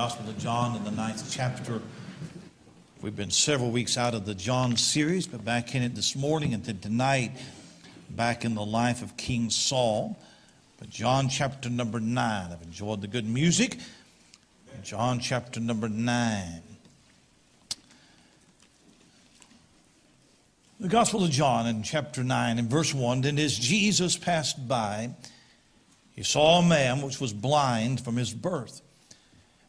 Gospel of John in the ninth chapter. We've been several weeks out of the John series, but back in it this morning and then tonight, back in the life of King Saul. But John chapter number nine. I've enjoyed the good music. John chapter number nine. The Gospel of John in chapter 9 in verse 1 Then as Jesus passed by, he saw a man which was blind from his birth.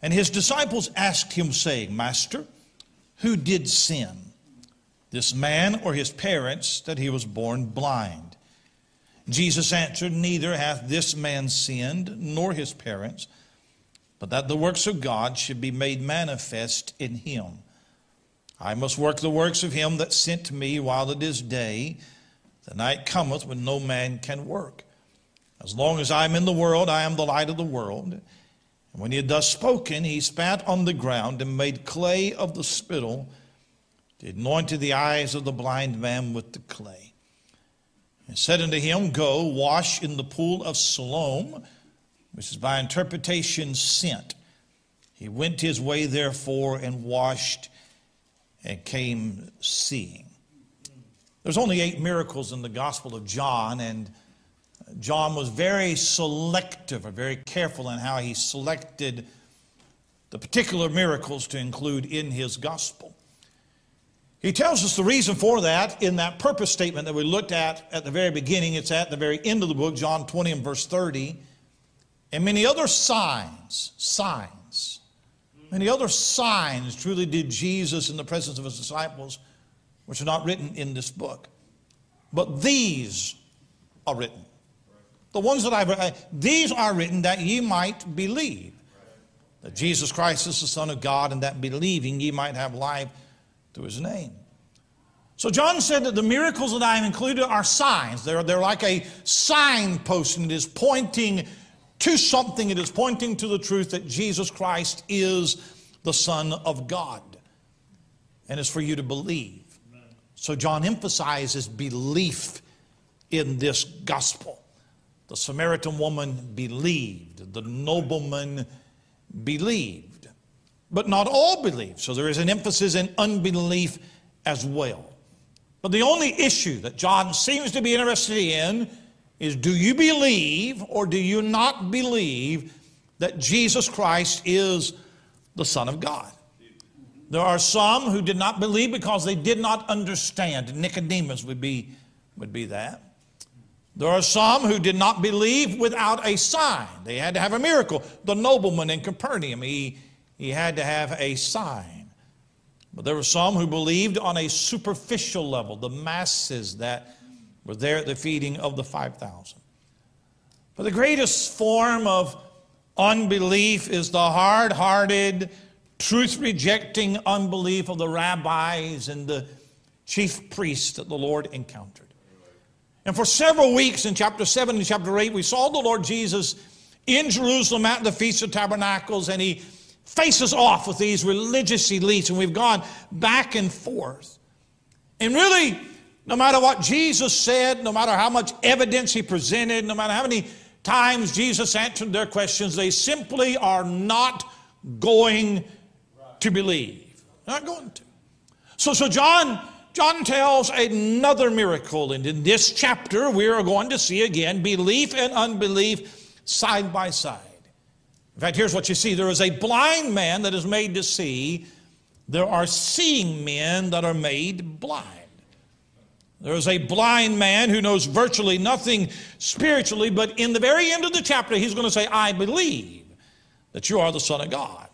And his disciples asked him, saying, Master, who did sin, this man or his parents, that he was born blind? Jesus answered, Neither hath this man sinned, nor his parents, but that the works of God should be made manifest in him. I must work the works of him that sent me while it is day. The night cometh when no man can work. As long as I am in the world, I am the light of the world. And when he had thus spoken, he spat on the ground and made clay of the spittle, did anointed the eyes of the blind man with the clay. And said unto him, Go, wash in the pool of Siloam, which is by interpretation sent. He went his way, therefore, and washed and came seeing. There's only eight miracles in the Gospel of John, and John was very selective or very careful in how he selected the particular miracles to include in his gospel. He tells us the reason for that in that purpose statement that we looked at at the very beginning. It's at the very end of the book, John 20 and verse 30. And many other signs, signs, many other signs truly did Jesus in the presence of his disciples, which are not written in this book. But these are written the ones that I've these are written that ye might believe that Jesus Christ is the Son of God, and that believing ye might have life through his name. So John said that the miracles that I have included are signs. They're, they're like a signpost, and it is pointing to something. It is pointing to the truth that Jesus Christ is the Son of God. And it's for you to believe. So John emphasizes belief in this gospel. The Samaritan woman believed. The nobleman believed. But not all believed. So there is an emphasis in unbelief as well. But the only issue that John seems to be interested in is do you believe or do you not believe that Jesus Christ is the Son of God? There are some who did not believe because they did not understand. Nicodemus would be, would be that. There are some who did not believe without a sign. They had to have a miracle. The nobleman in Capernaum, he, he had to have a sign. But there were some who believed on a superficial level, the masses that were there at the feeding of the 5,000. But the greatest form of unbelief is the hard hearted, truth rejecting unbelief of the rabbis and the chief priests that the Lord encountered. And for several weeks in chapter 7 and chapter 8, we saw the Lord Jesus in Jerusalem at the Feast of Tabernacles, and he faces off with these religious elites, and we've gone back and forth. And really, no matter what Jesus said, no matter how much evidence he presented, no matter how many times Jesus answered their questions, they simply are not going to believe. Not going to. So, so John John tells another miracle, and in this chapter, we are going to see again belief and unbelief side by side. In fact, here's what you see there is a blind man that is made to see, there are seeing men that are made blind. There is a blind man who knows virtually nothing spiritually, but in the very end of the chapter, he's going to say, I believe that you are the Son of God.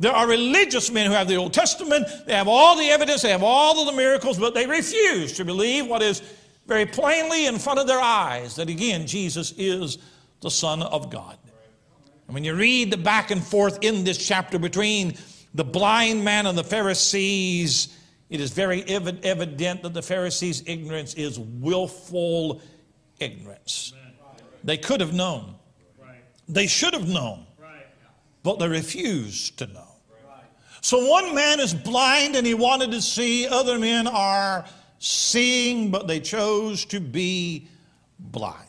There are religious men who have the Old Testament, they have all the evidence, they have all of the miracles, but they refuse to believe what is very plainly in front of their eyes that again, Jesus is the Son of God. And when you read the back and forth in this chapter between the blind man and the Pharisees, it is very evident that the Pharisees' ignorance is willful ignorance. They could have known, they should have known, but they refused to know. So one man is blind and he wanted to see, other men are seeing, but they chose to be blind.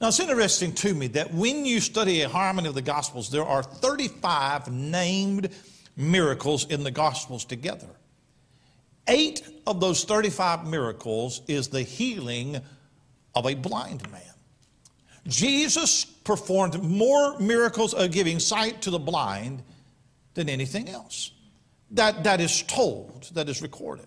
Now, it's interesting to me that when you study a harmony of the Gospels, there are 35 named miracles in the Gospels together. Eight of those 35 miracles is the healing of a blind man. Jesus performed more miracles of giving sight to the blind than anything else. That, that is told, that is recorded.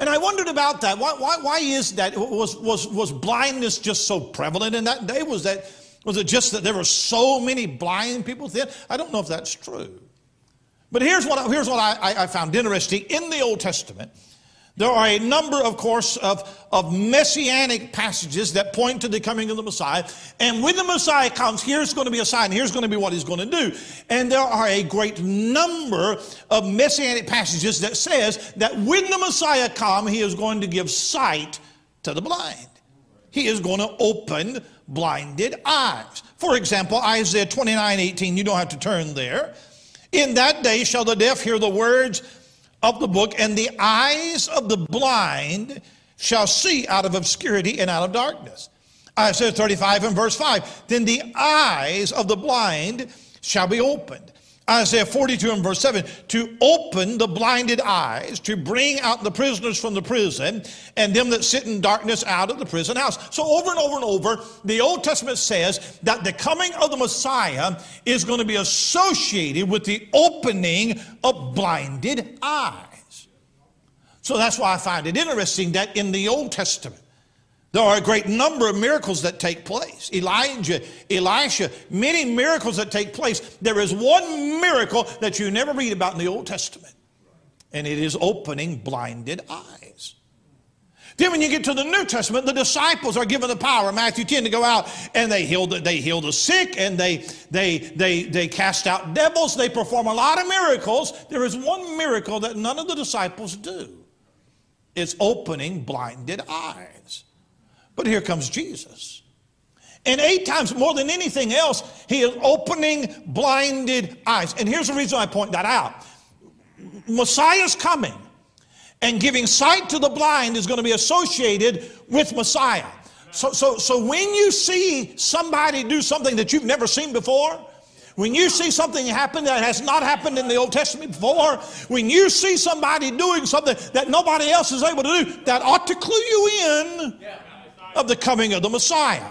And I wondered about that. Why, why, why is that? Was, was, was blindness just so prevalent in that day? Was, that, was it just that there were so many blind people then? I don't know if that's true. But here's what, here's what I, I found interesting. In the Old Testament, there are a number, of course, of, of messianic passages that point to the coming of the Messiah. And when the Messiah comes, here's going to be a sign, here's going to be what he's going to do. And there are a great number of messianic passages that says that when the Messiah comes, he is going to give sight to the blind. He is going to open blinded eyes. For example, Isaiah 29, 18, you don't have to turn there. In that day shall the deaf hear the words of the book, and the eyes of the blind shall see out of obscurity and out of darkness. Isaiah 35 and verse 5. Then the eyes of the blind shall be opened. Isaiah 42 and verse 7 to open the blinded eyes, to bring out the prisoners from the prison, and them that sit in darkness out of the prison house. So, over and over and over, the Old Testament says that the coming of the Messiah is going to be associated with the opening of blinded eyes. So, that's why I find it interesting that in the Old Testament, there are a great number of miracles that take place. Elijah, Elisha, many miracles that take place. There is one miracle that you never read about in the Old Testament, and it is opening blinded eyes. Then when you get to the New Testament, the disciples are given the power, Matthew 10, to go out and they heal the, they heal the sick and they, they, they, they cast out devils. They perform a lot of miracles. There is one miracle that none of the disciples do. It's opening blinded eyes. But here comes Jesus. And eight times more than anything else, he is opening blinded eyes. And here's the reason I point that out Messiah's coming, and giving sight to the blind is going to be associated with Messiah. So, so, so when you see somebody do something that you've never seen before, when you see something happen that has not happened in the Old Testament before, when you see somebody doing something that nobody else is able to do, that ought to clue you in of the coming of the Messiah.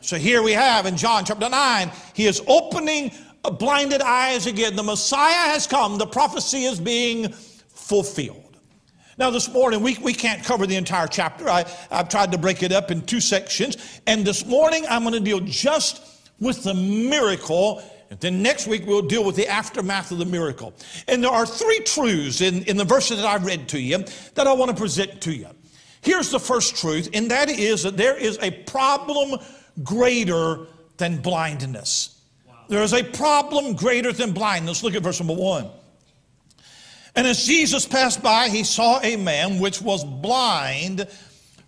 So here we have in John chapter 9, he is opening blinded eyes again. The Messiah has come, the prophecy is being fulfilled. Now, this morning, we, we can't cover the entire chapter. I, I've tried to break it up in two sections. And this morning, I'm going to deal just with the miracle. And then next week, we'll deal with the aftermath of the miracle. And there are three truths in, in the verses that I read to you that I want to present to you. Here's the first truth, and that is that there is a problem greater than blindness. There is a problem greater than blindness. Look at verse number one. And as Jesus passed by, he saw a man which was blind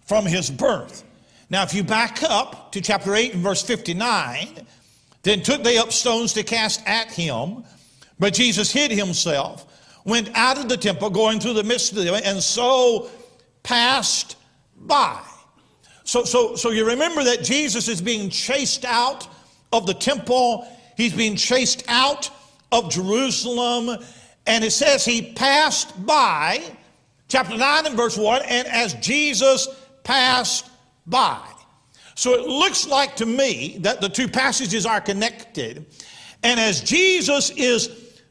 from his birth. Now, if you back up to chapter 8 and verse 59, then took they up stones to cast at him, but Jesus hid himself, went out of the temple, going through the midst of them, and so passed by. So, so, so you remember that Jesus is being chased out of the temple. He's being chased out of Jerusalem. And it says he passed by, chapter 9 and verse 1, and as Jesus passed by. So it looks like to me that the two passages are connected. And as Jesus is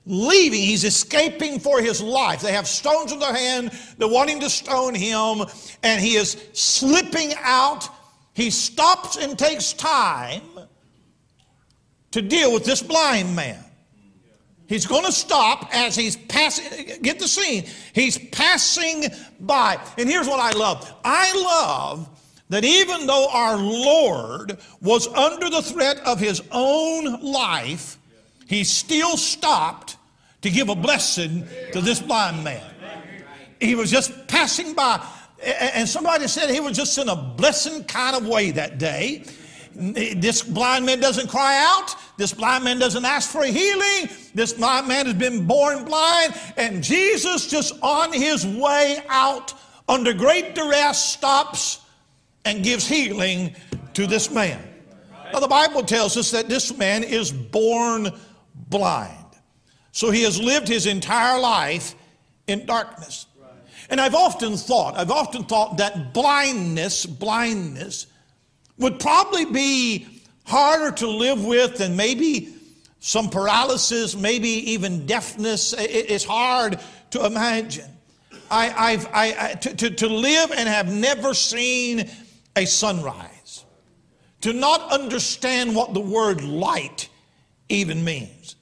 leaving. He's escaping for his life. They have stones in their hand. They're wanting to stone him, and he is slipping out. He stops and takes time to deal with this blind man. He's going to stop as he's passing, get the scene. He's passing by. And here's what I love I love that even though our Lord was under the threat of his own life, he still stopped to give a blessing to this blind man. He was just passing by. And somebody said he was just in a blessing kind of way that day. This blind man doesn't cry out. This blind man doesn't ask for healing. This blind man has been born blind. And Jesus, just on his way out under great duress, stops and gives healing to this man. Now, the Bible tells us that this man is born blind. So he has lived his entire life in darkness. And I've often thought, I've often thought that blindness, blindness, would probably be harder to live with than maybe some paralysis, maybe even deafness. It's hard to imagine. I, have I, I to, to, to live and have never seen a sunrise, to not understand what the word light even means.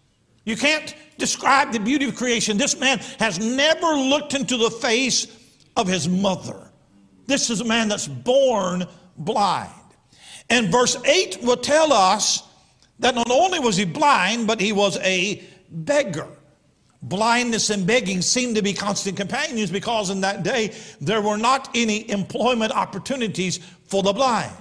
You can't describe the beauty of creation. This man has never looked into the face of his mother. This is a man that's born blind. And verse 8 will tell us that not only was he blind, but he was a beggar. Blindness and begging seemed to be constant companions because in that day there were not any employment opportunities for the blind.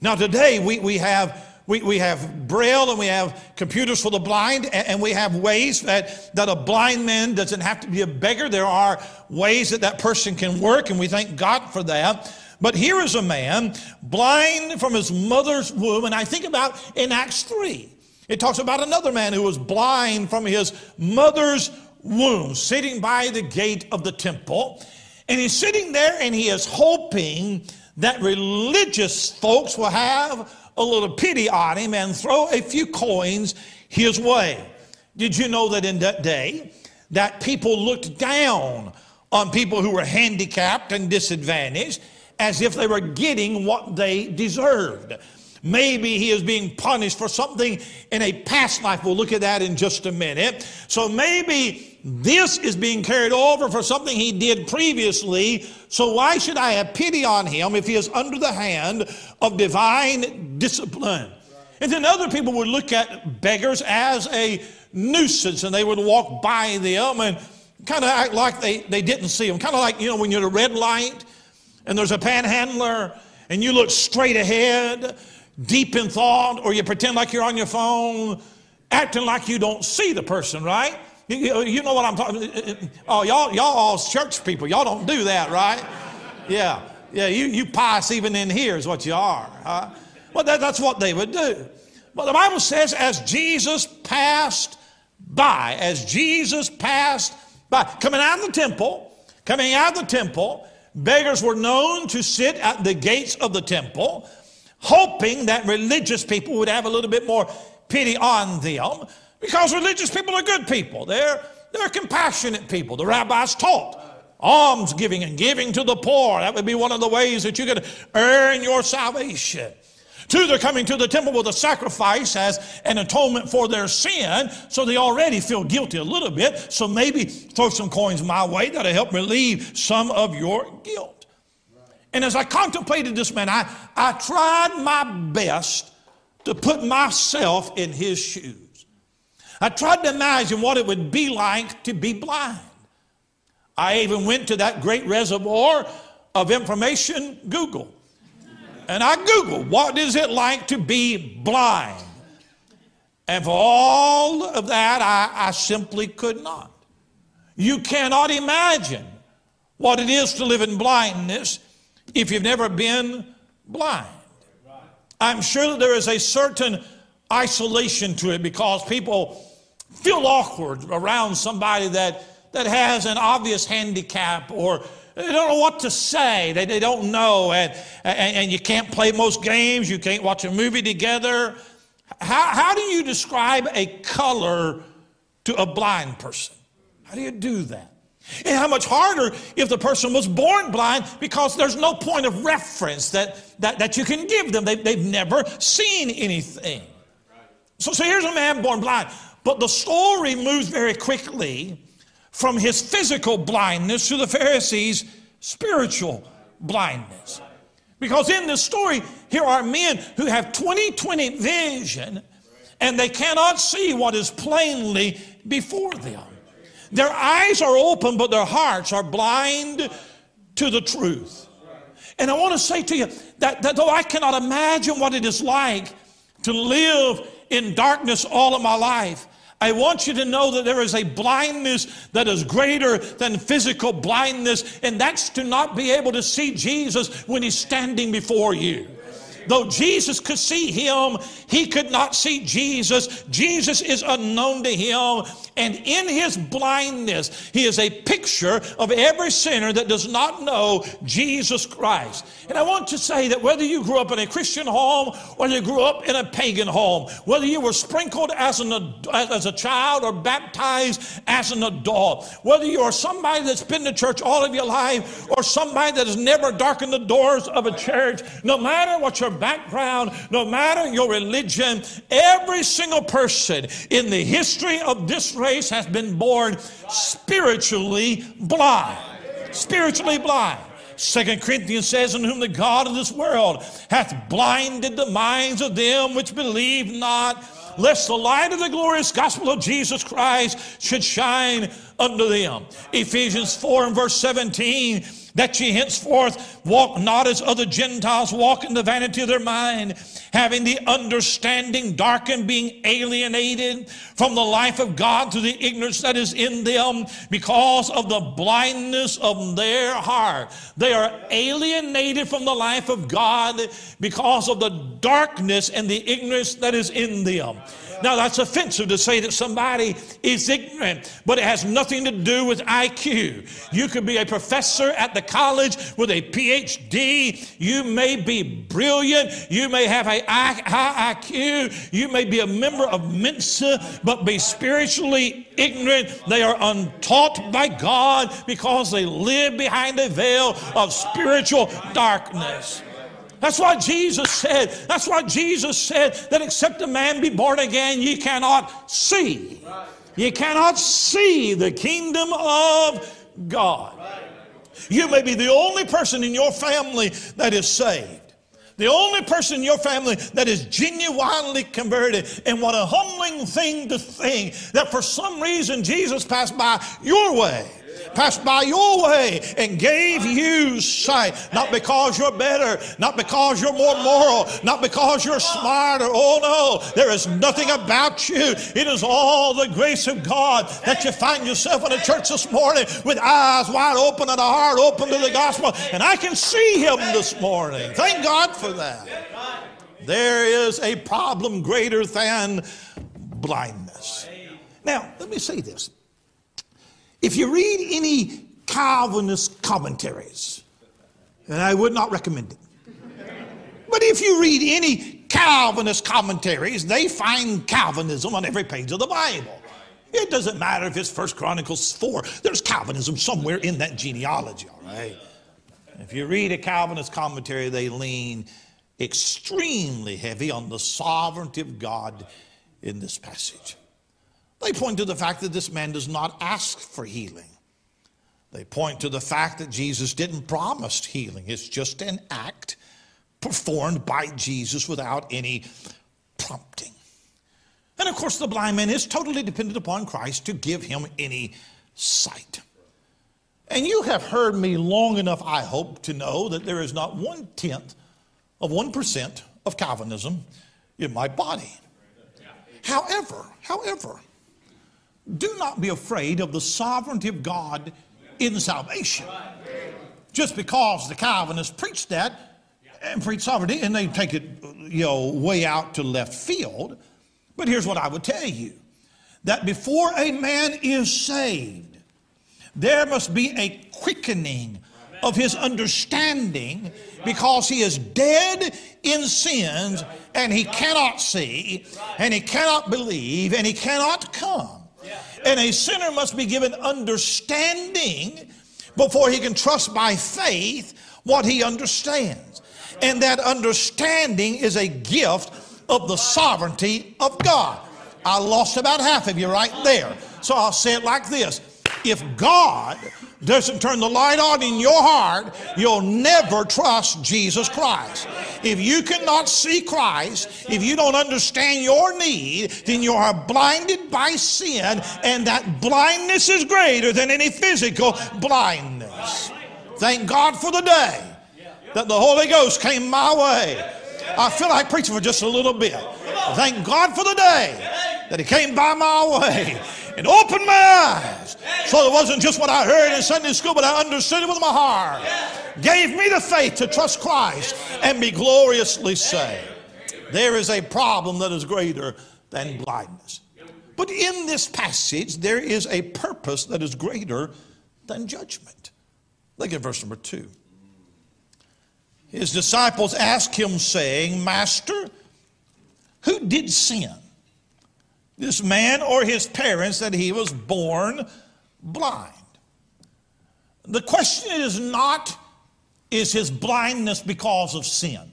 Now, today we, we have we, we have braille and we have computers for the blind, and, and we have ways that, that a blind man doesn't have to be a beggar. There are ways that that person can work, and we thank God for that. But here is a man blind from his mother's womb, and I think about in Acts 3, it talks about another man who was blind from his mother's womb, sitting by the gate of the temple. And he's sitting there and he is hoping that religious folks will have a little pity on him and throw a few coins his way. Did you know that in that day that people looked down on people who were handicapped and disadvantaged as if they were getting what they deserved? Maybe he is being punished for something in a past life. We'll look at that in just a minute. So maybe this is being carried over for something he did previously. So why should I have pity on him if he is under the hand of divine discipline? And then other people would look at beggars as a nuisance and they would walk by them and kind of act like they, they didn't see them. Kind of like, you know, when you're at a red light and there's a panhandler and you look straight ahead deep in thought, or you pretend like you're on your phone, acting like you don't see the person, right? You, you know what I'm talking uh, uh, uh, Oh, y'all, y'all all church people. Y'all don't do that, right? Yeah. Yeah, you, you pious even in here is what you are. Huh? Well, that, that's what they would do. But the Bible says, as Jesus passed by, as Jesus passed by, coming out of the temple, coming out of the temple, beggars were known to sit at the gates of the temple hoping that religious people would have a little bit more pity on them because religious people are good people. They're, they're compassionate people. The rabbis taught alms giving and giving to the poor. That would be one of the ways that you could earn your salvation. Two, they're coming to the temple with a sacrifice as an atonement for their sin, so they already feel guilty a little bit. So maybe throw some coins my way that'll help relieve some of your guilt. And as I contemplated this man, I, I tried my best to put myself in his shoes. I tried to imagine what it would be like to be blind. I even went to that great reservoir of information, Google. And I Googled, what is it like to be blind? And for all of that, I, I simply could not. You cannot imagine what it is to live in blindness if you've never been blind. I'm sure that there is a certain isolation to it because people feel awkward around somebody that, that has an obvious handicap or they don't know what to say. They, they don't know. And, and, and you can't play most games. You can't watch a movie together. How, how do you describe a color to a blind person? How do you do that? And how much harder if the person was born blind because there's no point of reference that, that, that you can give them. They, they've never seen anything. So, so here's a man born blind. But the story moves very quickly from his physical blindness to the Pharisees' spiritual blindness. Because in this story, here are men who have 20 20 vision and they cannot see what is plainly before them. Their eyes are open, but their hearts are blind to the truth. And I want to say to you that, that though I cannot imagine what it is like to live in darkness all of my life, I want you to know that there is a blindness that is greater than physical blindness, and that's to not be able to see Jesus when he's standing before you. Though Jesus could see him, he could not see Jesus. Jesus is unknown to him. And in his blindness, he is a picture of every sinner that does not know Jesus Christ. And I want to say that whether you grew up in a Christian home or you grew up in a pagan home, whether you were sprinkled as, an, as a child or baptized as an adult, whether you are somebody that's been to church all of your life or somebody that has never darkened the doors of a church, no matter what your background, no matter your religion, every single person in the history of this race has been born spiritually blind. Spiritually blind. Second Corinthians says, In whom the God of this world hath blinded the minds of them which believe not, lest the light of the glorious gospel of Jesus Christ should shine unto them. Ephesians 4 and verse 17 that ye henceforth walk not as other Gentiles walk in the vanity of their mind, having the understanding darkened, being alienated from the life of God through the ignorance that is in them because of the blindness of their heart. They are alienated from the life of God because of the darkness and the ignorance that is in them. Now, that's offensive to say that somebody is ignorant, but it has nothing to do with IQ. You could be a professor at the college with a PhD. You may be brilliant. You may have a high IQ. You may be a member of Mensa, but be spiritually ignorant. They are untaught by God because they live behind a veil of spiritual darkness. That's why Jesus said, that's why Jesus said that except a man be born again, ye cannot see. You cannot see the kingdom of God. You may be the only person in your family that is saved. The only person in your family that is genuinely converted. And what a humbling thing to think that for some reason Jesus passed by your way passed by your way and gave you sight. Not because you're better, not because you're more moral, not because you're smarter. Oh no, there is nothing about you. It is all the grace of God that you find yourself in a church this morning with eyes wide open and a heart open to the gospel. And I can see Him this morning. Thank God for that. There is a problem greater than blindness. Now, let me say this. If you read any Calvinist commentaries, and I would not recommend it, but if you read any Calvinist commentaries, they find Calvinism on every page of the Bible. It doesn't matter if it's First Chronicles 4, there's Calvinism somewhere in that genealogy, all right? If you read a Calvinist commentary, they lean extremely heavy on the sovereignty of God in this passage. They point to the fact that this man does not ask for healing. They point to the fact that Jesus didn't promise healing. It's just an act performed by Jesus without any prompting. And of course, the blind man is totally dependent upon Christ to give him any sight. And you have heard me long enough, I hope, to know that there is not one tenth of 1% of Calvinism in my body. However, however, do not be afraid of the sovereignty of God in salvation. Just because the Calvinists preach that and preach sovereignty and they take it, you know, way out to left field. But here's what I would tell you that before a man is saved, there must be a quickening of his understanding because he is dead in sins and he cannot see and he cannot believe and he cannot come. And a sinner must be given understanding before he can trust by faith what he understands. And that understanding is a gift of the sovereignty of God. I lost about half of you right there. So I'll say it like this If God doesn't turn the light on in your heart, you'll never trust Jesus Christ. If you cannot see Christ, if you don't understand your need, then you are blinded by sin, and that blindness is greater than any physical blindness. Thank God for the day that the Holy Ghost came my way. I feel like preaching for just a little bit. Thank God for the day that He came by my way and opened my eyes. So it wasn't just what I heard in Sunday school, but I understood it with my heart. gave me the faith to trust Christ and be gloriously saved. There is a problem that is greater than blindness. But in this passage, there is a purpose that is greater than judgment. Look at verse number two. His disciples asked him, saying, Master, who did sin? This man or his parents that he was born blind? The question is not, is his blindness because of sin?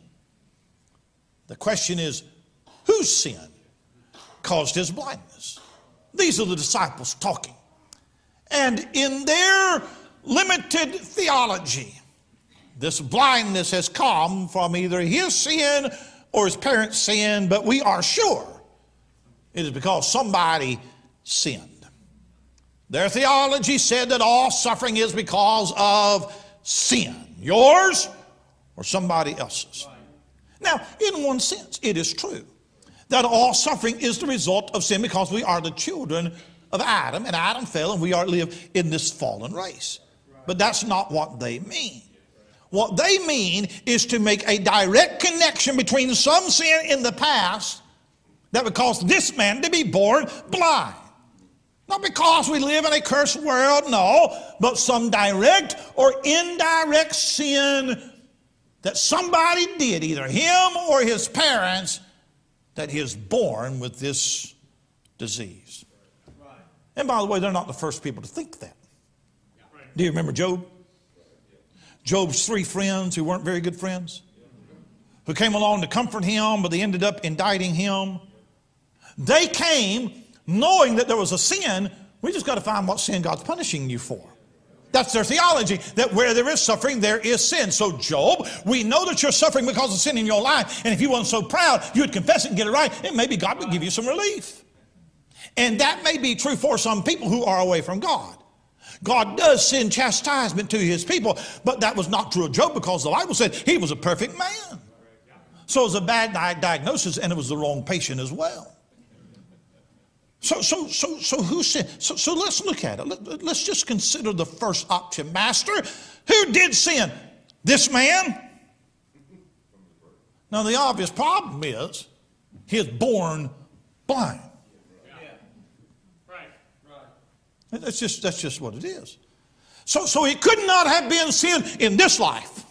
The question is, whose sin caused his blindness? These are the disciples talking. And in their limited theology, this blindness has come from either his sin or his parents' sin, but we are sure it is because somebody sinned. Their theology said that all suffering is because of sin. Yours or somebody else's. Now, in one sense, it is true that all suffering is the result of sin because we are the children of Adam, and Adam fell, and we are live in this fallen race. But that's not what they mean. What they mean is to make a direct connection between some sin in the past that would cause this man to be born blind. Not because we live in a cursed world, no, but some direct or indirect sin that somebody did, either him or his parents, that he is born with this disease. And by the way, they're not the first people to think that. Do you remember Job? Job's three friends who weren't very good friends, who came along to comfort him, but they ended up indicting him. They came knowing that there was a sin. We just got to find what sin God's punishing you for. That's their theology, that where there is suffering, there is sin. So, Job, we know that you're suffering because of sin in your life. And if you weren't so proud, you would confess it and get it right, and maybe God would give you some relief. And that may be true for some people who are away from God. God does send chastisement to his people, but that was not true of Job because the Bible said he was a perfect man. So it was a bad diagnosis and it was the wrong patient as well. So, so, so, so who said? So, so let's look at it. Let, let's just consider the first option. Master, who did sin? This man? Now, the obvious problem is he is born blind. That's just, that's just what it is. So, so it could not have been sin in this life.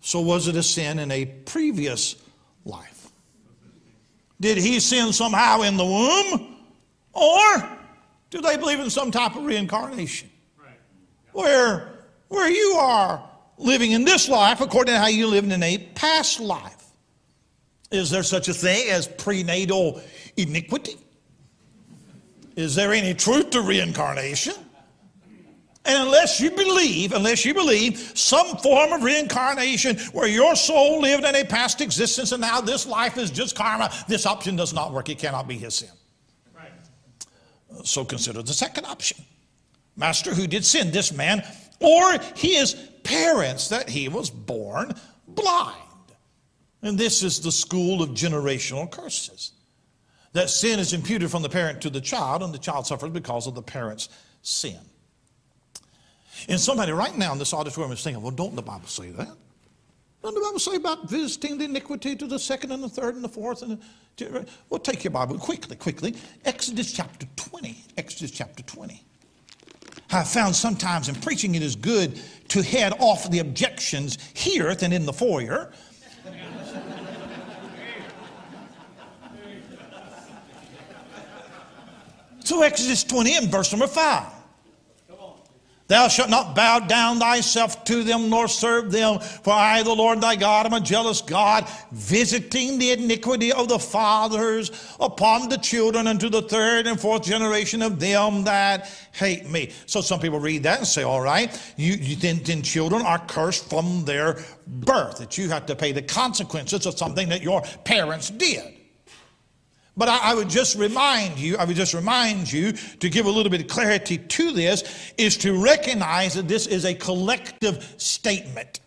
So was it a sin in a previous life? Did he sin somehow in the womb? Or do they believe in some type of reincarnation? Where, where you are living in this life according to how you lived in a past life. Is there such a thing as prenatal iniquity? Is there any truth to reincarnation? And unless you believe, unless you believe some form of reincarnation where your soul lived in a past existence and now this life is just karma, this option does not work. It cannot be his sin. Right. So consider the second option. Master, who did sin? This man or his parents that he was born blind. And this is the school of generational curses. That sin is imputed from the parent to the child, and the child suffers because of the parent's sin. And somebody right now in this auditorium is thinking, well, don't the Bible say that? Don't the Bible say about visiting the iniquity to the second and the third and the fourth? And the, well, take your Bible quickly, quickly. Exodus chapter 20. Exodus chapter 20. I found sometimes in preaching it is good to head off the objections here than in the foyer. so Exodus 20 and verse number 5. Thou shalt not bow down thyself to them nor serve them, for I, the Lord thy God, am a jealous God, visiting the iniquity of the fathers upon the children unto the third and fourth generation of them that hate me. So some people read that and say, all right, you, you then, then children are cursed from their birth, that you have to pay the consequences of something that your parents did. But I, I, would just remind you, I would just remind you to give a little bit of clarity to this, is to recognize that this is a collective statement.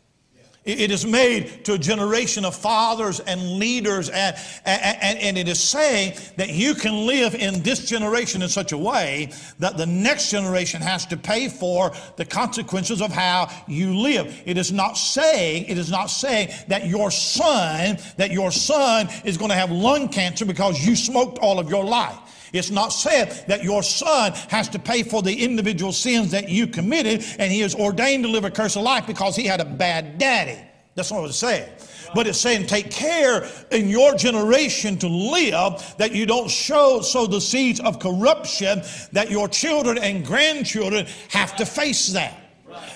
It is made to a generation of fathers and leaders, and, and, and, it is saying that you can live in this generation in such a way that the next generation has to pay for the consequences of how you live. It is not saying, it is not saying that your son, that your son is going to have lung cancer because you smoked all of your life. It's not said that your son has to pay for the individual sins that you committed and he is ordained to live a curse of life because he had a bad daddy. That's not what it's saying. But it's saying take care in your generation to live that you don't show sow the seeds of corruption that your children and grandchildren have to face that.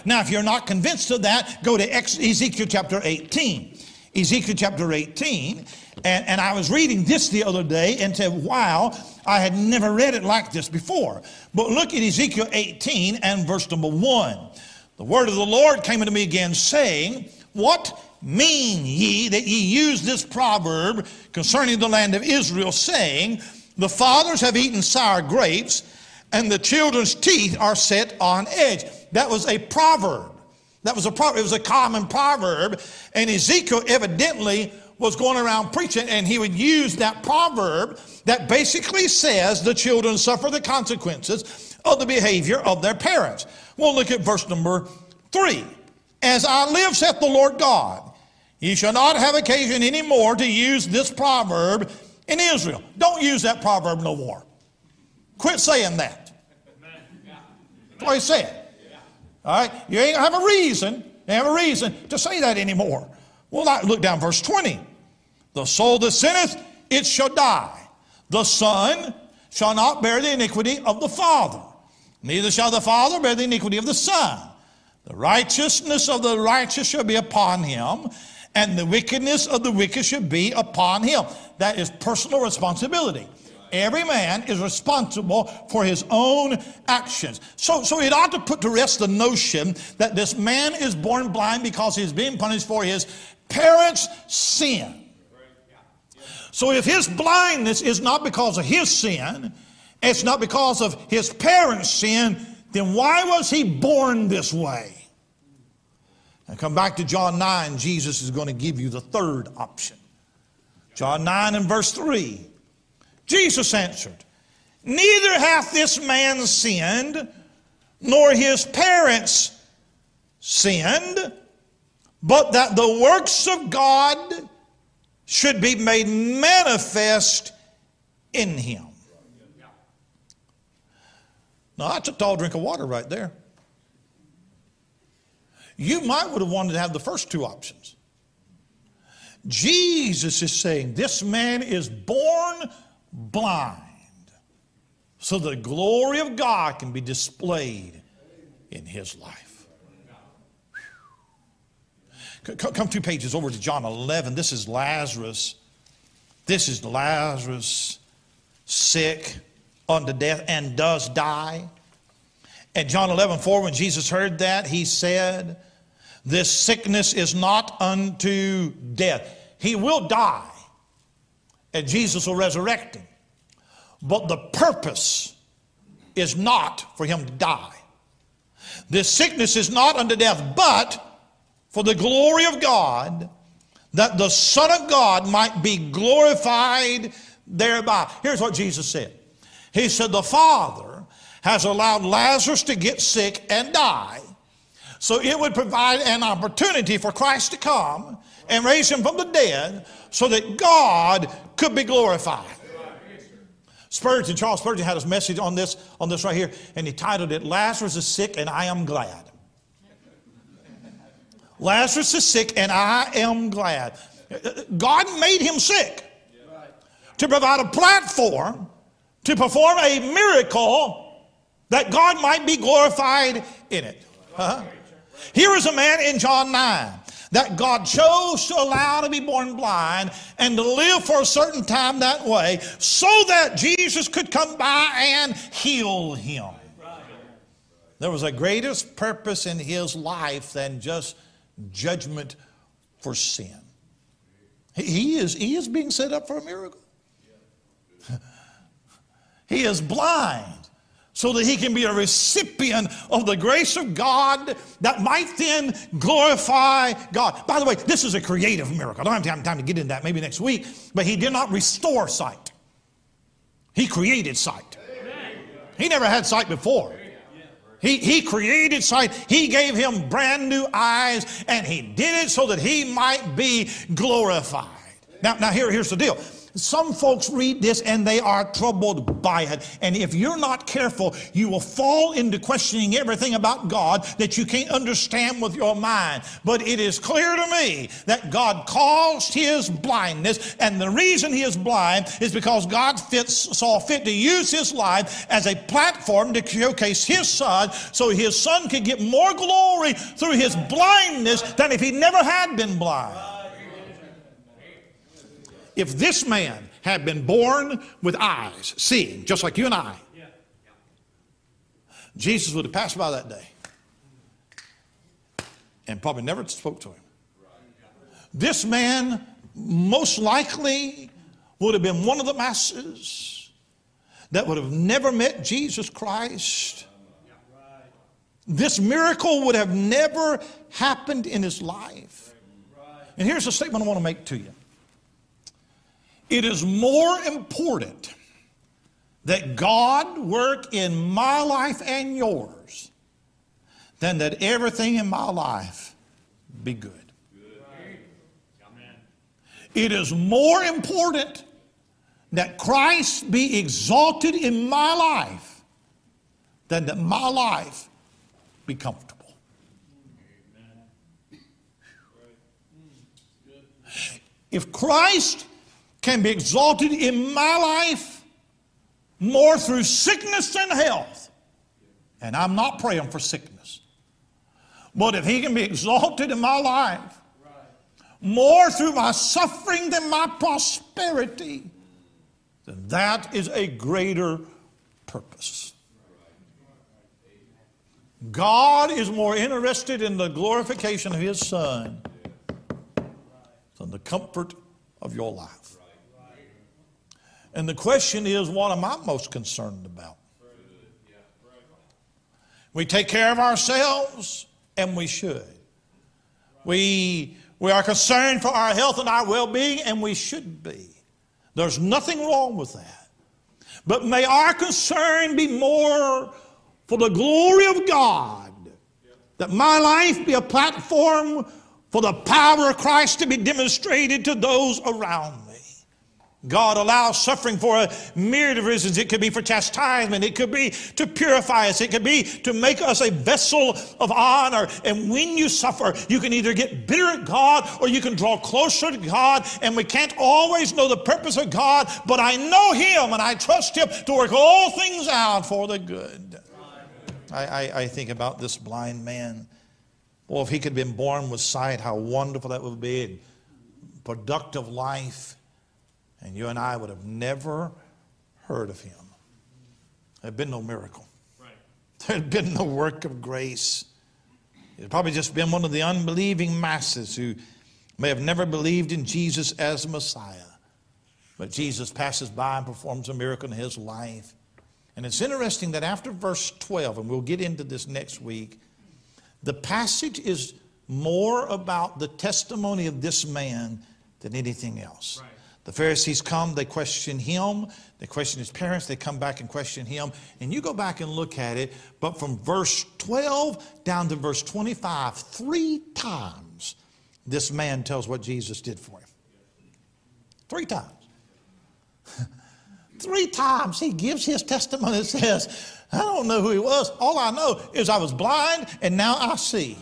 Now, if you're not convinced of that, go to Ezekiel chapter 18. Ezekiel chapter 18. And, and I was reading this the other day and said, wow, I had never read it like this before. But look at Ezekiel 18 and verse number 1. The word of the Lord came unto me again, saying, What mean ye that ye use this proverb concerning the land of Israel, saying, The fathers have eaten sour grapes, and the children's teeth are set on edge? That was a proverb. That was a proverb. It was a common proverb. And Ezekiel evidently was going around preaching, and he would use that proverb that basically says the children suffer the consequences of the behavior of their parents. We'll look at verse number three. As I live, saith the Lord God, ye shall not have occasion any more to use this proverb in Israel. Don't use that proverb no more. Quit saying that. That's what he said. All right? You ain't have a reason, you have a reason to say that anymore. Well, look down verse 20. The soul that sinneth, it shall die. The son shall not bear the iniquity of the father, neither shall the father bear the iniquity of the son. The righteousness of the righteous shall be upon him, and the wickedness of the wicked shall be upon him. That is personal responsibility. Every man is responsible for his own actions. So, so it ought to put to rest the notion that this man is born blind because he's being punished for his parents' sin. So if his blindness is not because of his sin, it's not because of his parents' sin, then why was he born this way? Now come back to John 9, Jesus is going to give you the third option. John 9 and verse 3. Jesus answered, Neither hath this man sinned, nor his parents sinned, but that the works of God should be made manifest in him. Now, that's a tall drink of water right there. You might would have wanted to have the first two options. Jesus is saying this man is born blind so the glory of God can be displayed in his life. Come two pages over to John 11. This is Lazarus. This is Lazarus, sick unto death and does die. And John 11, 4, when Jesus heard that, he said, This sickness is not unto death. He will die, and Jesus will resurrect him. But the purpose is not for him to die. This sickness is not unto death, but for the glory of God, that the Son of God might be glorified thereby. Here's what Jesus said He said, The Father has allowed Lazarus to get sick and die, so it would provide an opportunity for Christ to come and raise him from the dead so that God could be glorified. Spurgeon, Charles Spurgeon had his message on this, on this right here, and he titled it, Lazarus is sick and I am glad. Lazarus is sick, and I am glad. God made him sick to provide a platform to perform a miracle that God might be glorified in it. Uh-huh. Here is a man in John 9 that God chose to allow to be born blind and to live for a certain time that way so that Jesus could come by and heal him. There was a greatest purpose in his life than just judgment for sin. He is, he is being set up for a miracle. he is blind so so that he can be a recipient of the grace of God that might then glorify God. By the way, this is a creative miracle. I don't have time to get into that maybe next week, but he did not restore sight, he created sight. He never had sight before. He, he created sight. He gave him brand new eyes, and he did it so that he might be glorified. Now, now here, here's the deal. Some folks read this and they are troubled by it. And if you're not careful, you will fall into questioning everything about God that you can't understand with your mind. But it is clear to me that God caused his blindness. And the reason he is blind is because God fits, saw fit to use his life as a platform to showcase his son so his son could get more glory through his blindness than if he never had been blind. If this man had been born with eyes, seeing, just like you and I, Jesus would have passed by that day and probably never spoke to him. This man most likely would have been one of the masses that would have never met Jesus Christ. This miracle would have never happened in his life. And here's a statement I want to make to you. It is more important that God work in my life and yours than that everything in my life be good. It is more important that Christ be exalted in my life than that my life be comfortable. If Christ can be exalted in my life more through sickness than health. And I'm not praying for sickness. But if He can be exalted in my life more through my suffering than my prosperity, then that is a greater purpose. God is more interested in the glorification of His Son than the comfort of your life. And the question is, what am I most concerned about? We take care of ourselves, and we should. We, we are concerned for our health and our well being, and we should be. There's nothing wrong with that. But may our concern be more for the glory of God, that my life be a platform for the power of Christ to be demonstrated to those around me. God allows suffering for a myriad of reasons. It could be for chastisement. It could be to purify us. It could be to make us a vessel of honor. And when you suffer, you can either get bitter at God or you can draw closer to God. And we can't always know the purpose of God, but I know Him and I trust Him to work all things out for the good. I, I, I think about this blind man. Well, if he could have been born with sight, how wonderful that would be. Productive life and you and I would have never heard of him. There had been no miracle. Right. There had been no work of grace. It had probably just been one of the unbelieving masses who may have never believed in Jesus as Messiah. But Jesus passes by and performs a miracle in his life. And it's interesting that after verse 12, and we'll get into this next week, the passage is more about the testimony of this man than anything else. Right. The Pharisees come, they question him, they question his parents, they come back and question him. And you go back and look at it, but from verse 12 down to verse 25, three times this man tells what Jesus did for him. Three times. three times he gives his testimony and says, I don't know who he was. All I know is I was blind and now I see.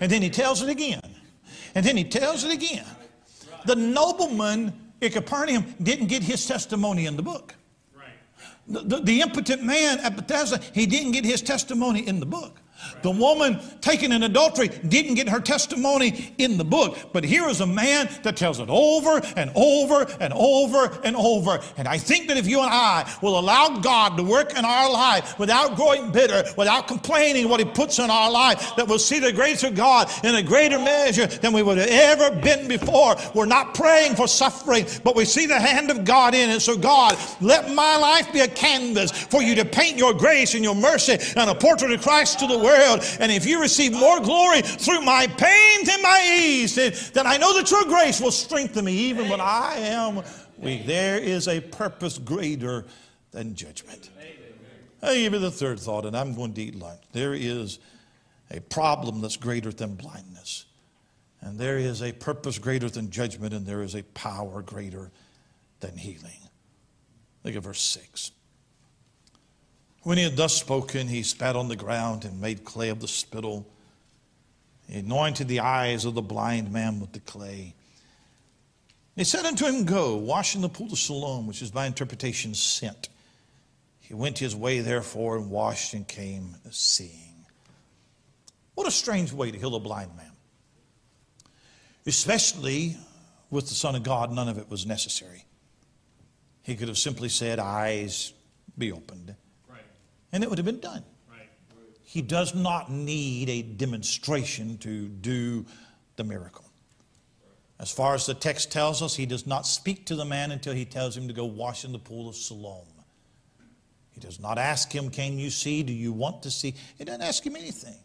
And then he tells it again. And then he tells it again. The nobleman at Capernaum didn't get his testimony in the book. The, the, the, impotent man at Bethesda, he didn't get his testimony in the book. The woman taken in adultery didn't get her testimony in the book, but here is a man that tells it over and over and over and over. And I think that if you and I will allow God to work in our life without growing bitter, without complaining what He puts in our life, that we'll see the grace of God in a greater measure than we would have ever been before. We're not praying for suffering, but we see the hand of God in it. So, God, let my life be a canvas for you to paint your grace and your mercy and a portrait of Christ to the world. And if you receive more glory through my pain and my ease, then, then I know that your grace will strengthen me even when I am weak. There is a purpose greater than judgment. I give you the third thought, and I'm going to eat lunch. There is a problem that's greater than blindness. And there is a purpose greater than judgment, and there is a power greater than healing. Look at verse 6. When he had thus spoken, he spat on the ground and made clay of the spittle. He anointed the eyes of the blind man with the clay. He said unto him, Go, wash in the pool of Siloam, which is by interpretation sent. He went his way, therefore, and washed and came seeing. What a strange way to heal a blind man. Especially with the Son of God, none of it was necessary. He could have simply said, Eyes be opened and it would have been done. Right. He does not need a demonstration to do the miracle. As far as the text tells us, he does not speak to the man until he tells him to go wash in the pool of Siloam. He does not ask him, Can you see? Do you want to see? He doesn't ask him anything.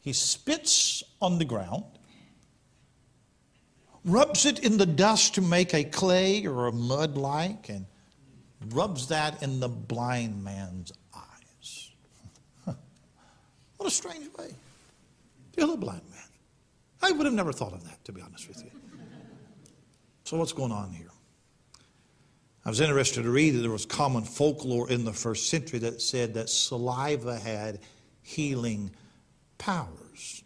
He spits on the ground, rubs it in the dust to make a clay or a mud like, and rubs that in the blind man's what a strange way. Heal a blind man. I would have never thought of that, to be honest with you. So, what's going on here? I was interested to read that there was common folklore in the first century that said that saliva had healing powers.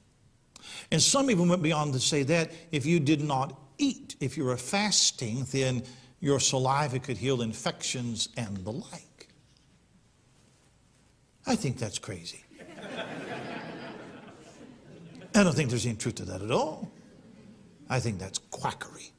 And some even went beyond to say that if you did not eat, if you were fasting, then your saliva could heal infections and the like. I think that's crazy. I don't think there's any truth to that at all. I think that's quackery.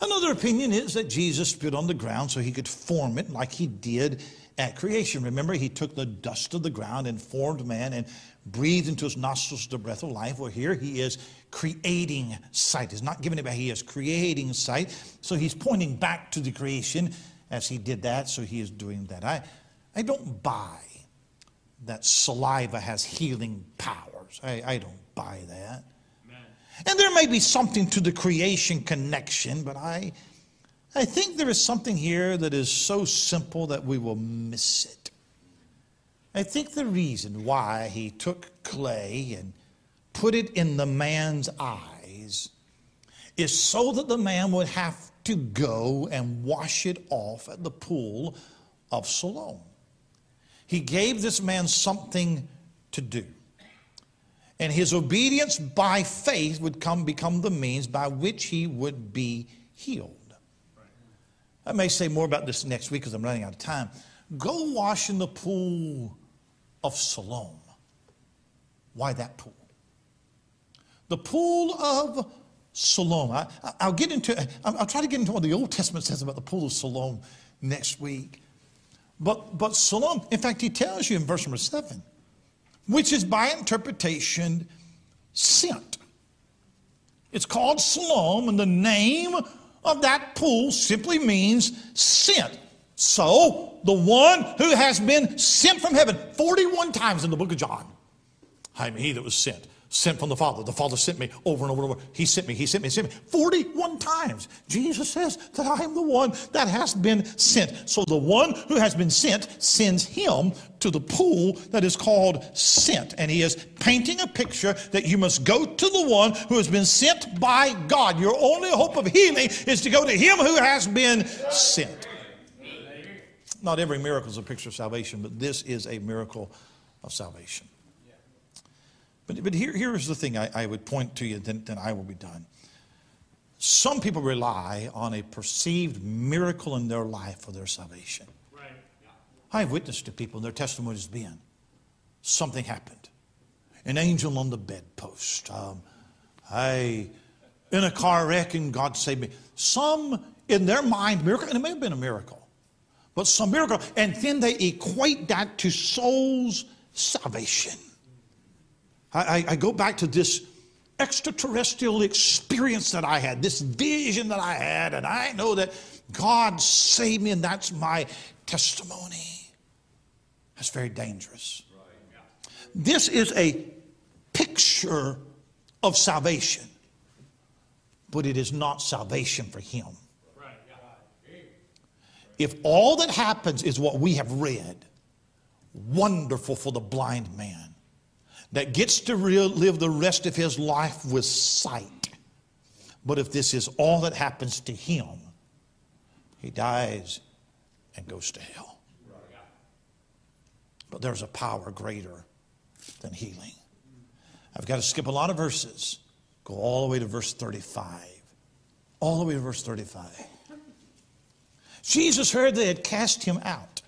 Another opinion is that Jesus spit on the ground so he could form it like he did at creation. Remember, he took the dust of the ground and formed man and breathed into his nostrils the breath of life. Well, here he is creating sight. He's not giving it back, he is creating sight. So he's pointing back to the creation as he did that, so he is doing that. I, I don't buy that saliva has healing powers. I, I don't buy that. Amen. And there may be something to the creation connection, but I, I think there is something here that is so simple that we will miss it. I think the reason why he took clay and put it in the man's eyes is so that the man would have to go and wash it off at the pool of Siloam. He gave this man something to do. And his obedience by faith would come become the means by which he would be healed. I may say more about this next week because I'm running out of time. Go wash in the pool of Siloam. Why that pool? The pool of Siloam. I, will get into, I'll try to get into what the Old Testament says about the pool of Siloam next week. But, but Siloam, in fact, he tells you in verse number seven which is by interpretation sent. It's called Siloam, and the name of that pool simply means sent. So, the one who has been sent from heaven 41 times in the book of John. I mean, he that was sent sent from the Father. The Father sent me over and over and over. He sent me, He sent me, He sent me. 41 times. Jesus says that I am the one that has been sent. So the one who has been sent sends him to the pool that is called sent. And he is painting a picture that you must go to the one who has been sent by God. Your only hope of healing is to go to him who has been sent. Not every miracle is a picture of salvation, but this is a miracle of salvation. But, but here, here's the thing I, I would point to you, then, then I will be done. Some people rely on a perceived miracle in their life for their salvation. Right. I've witnessed to people, and their testimony has been something happened. An angel on the bedpost. Um, I, in a car wreck and God saved me. Some, in their mind, miracle, and it may have been a miracle, but some miracle. And then they equate that to soul's salvation. I, I, go back to this extraterrestrial experience that I had, this vision that I had, and I know that God saved me, and that's my testimony. That's very dangerous. This is a picture of salvation, but it is not salvation for him. If all that happens is what we have read, wonderful for the blind man that gets to live the rest of his life with sight. But if this is all that happens to him, he dies and goes to hell. But there's a power greater than healing. I've got to skip a lot of verses, go all the way to verse 35. All the way to verse 35. Jesus heard they had cast him out.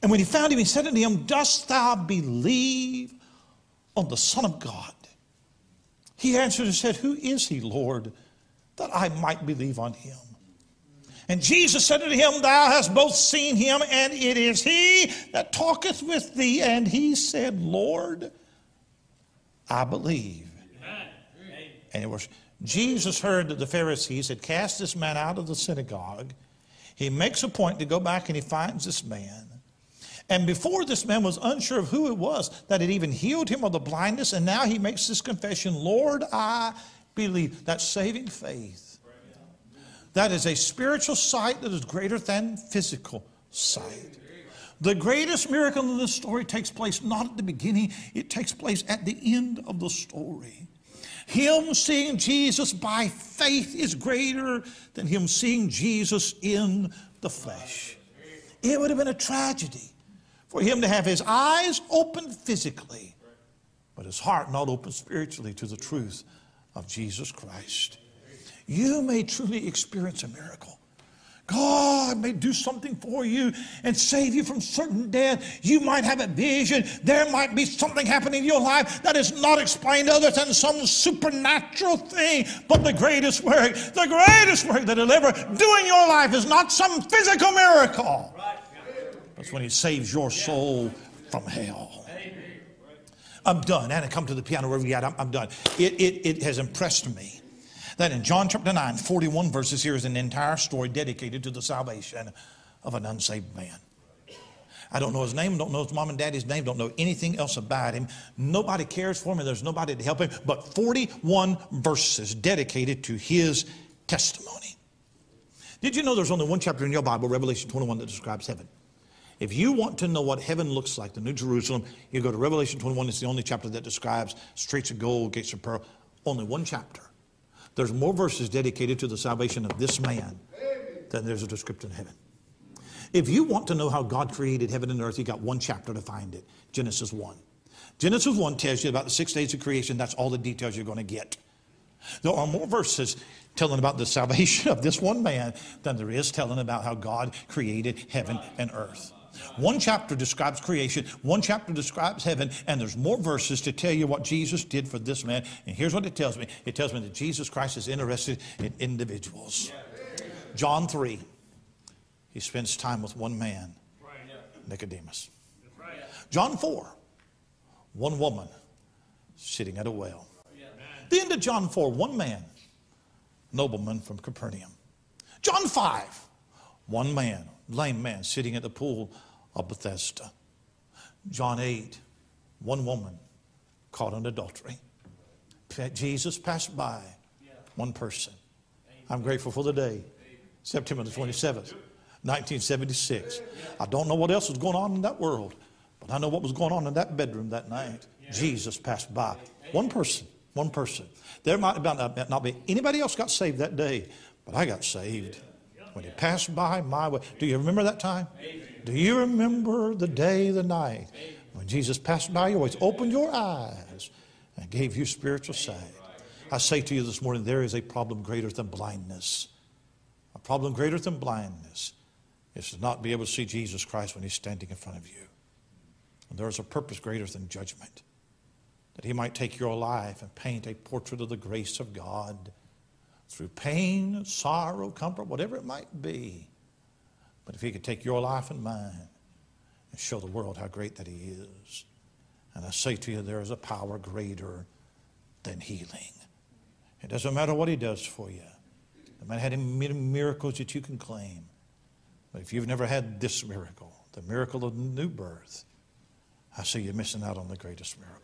And when he found him, he said unto him, Dost thou believe on the Son of God? He answered and said, Who is he, Lord, that I might believe on him? And Jesus said unto him, Thou hast both seen him, and it is he that talketh with thee. And he said, Lord, I believe. And it was Jesus heard that the Pharisees had cast this man out of the synagogue. He makes a point to go back and he finds this man. And before this man was unsure of who it was that had even healed him of the blindness, and now he makes this confession Lord, I believe. That saving faith. That is a spiritual sight that is greater than physical sight. The greatest miracle in this story takes place not at the beginning, it takes place at the end of the story. Him seeing Jesus by faith is greater than him seeing Jesus in the flesh. It would have been a tragedy for him to have his eyes open physically, but his heart not open spiritually to the truth of Jesus Christ. You may truly experience a miracle. God may do something for you and save you from certain death. You might have a vision. There might be something happening in your life that is not explained other than some supernatural thing. But the greatest work, the greatest work that will ever do in your life is not some physical miracle. Right. That's when He saves your soul from hell. I'm done. And I come to the piano wherever you at. I'm, I'm done. It, it, it has impressed me that in John chapter 9, 41 verses, here is an entire story dedicated to the salvation of an unsaved man. I don't know his name, don't know his mom and daddy's name, don't know anything else about him. Nobody cares for him, there's nobody to help him, but 41 verses dedicated to his testimony. Did you know there's only one chapter in your Bible, Revelation 21, that describes heaven? If you want to know what heaven looks like, the New Jerusalem, you go to Revelation 21. It's the only chapter that describes streets of gold, gates of pearl. Only one chapter. There's more verses dedicated to the salvation of this man than there's a description of heaven. If you want to know how God created heaven and earth, you got one chapter to find it Genesis 1. Genesis 1 tells you about the six days of creation. That's all the details you're going to get. There are more verses telling about the salvation of this one man than there is telling about how God created heaven and earth. One chapter describes creation, one chapter describes heaven, and there's more verses to tell you what Jesus did for this man. And here's what it tells me it tells me that Jesus Christ is interested in individuals. John 3, he spends time with one man, Nicodemus. John 4, one woman sitting at a well. The end of John 4, one man, nobleman from Capernaum. John 5, one man, lame man, sitting at the pool of Bethesda. John 8, one woman caught in adultery. Jesus passed by one person. I'm grateful for the day, September the 27th, 1976. I don't know what else was going on in that world, but I know what was going on in that bedroom that night. Jesus passed by. One person, one person. There might not be anybody else got saved that day, but I got saved when he passed by my way. Do you remember that time? Do you remember the day, the night when Jesus passed by your ways, opened your eyes, and gave you spiritual sight? I say to you this morning, there is a problem greater than blindness. A problem greater than blindness is to not be able to see Jesus Christ when he's standing in front of you. And there is a purpose greater than judgment. That he might take your life and paint a portrait of the grace of God through pain, sorrow, comfort, whatever it might be. But if he could take your life and mine and show the world how great that he is. And I say to you, there is a power greater than healing. It doesn't matter what he does for you. No matter how many miracles that you can claim. But if you've never had this miracle, the miracle of new birth, I see you're missing out on the greatest miracle.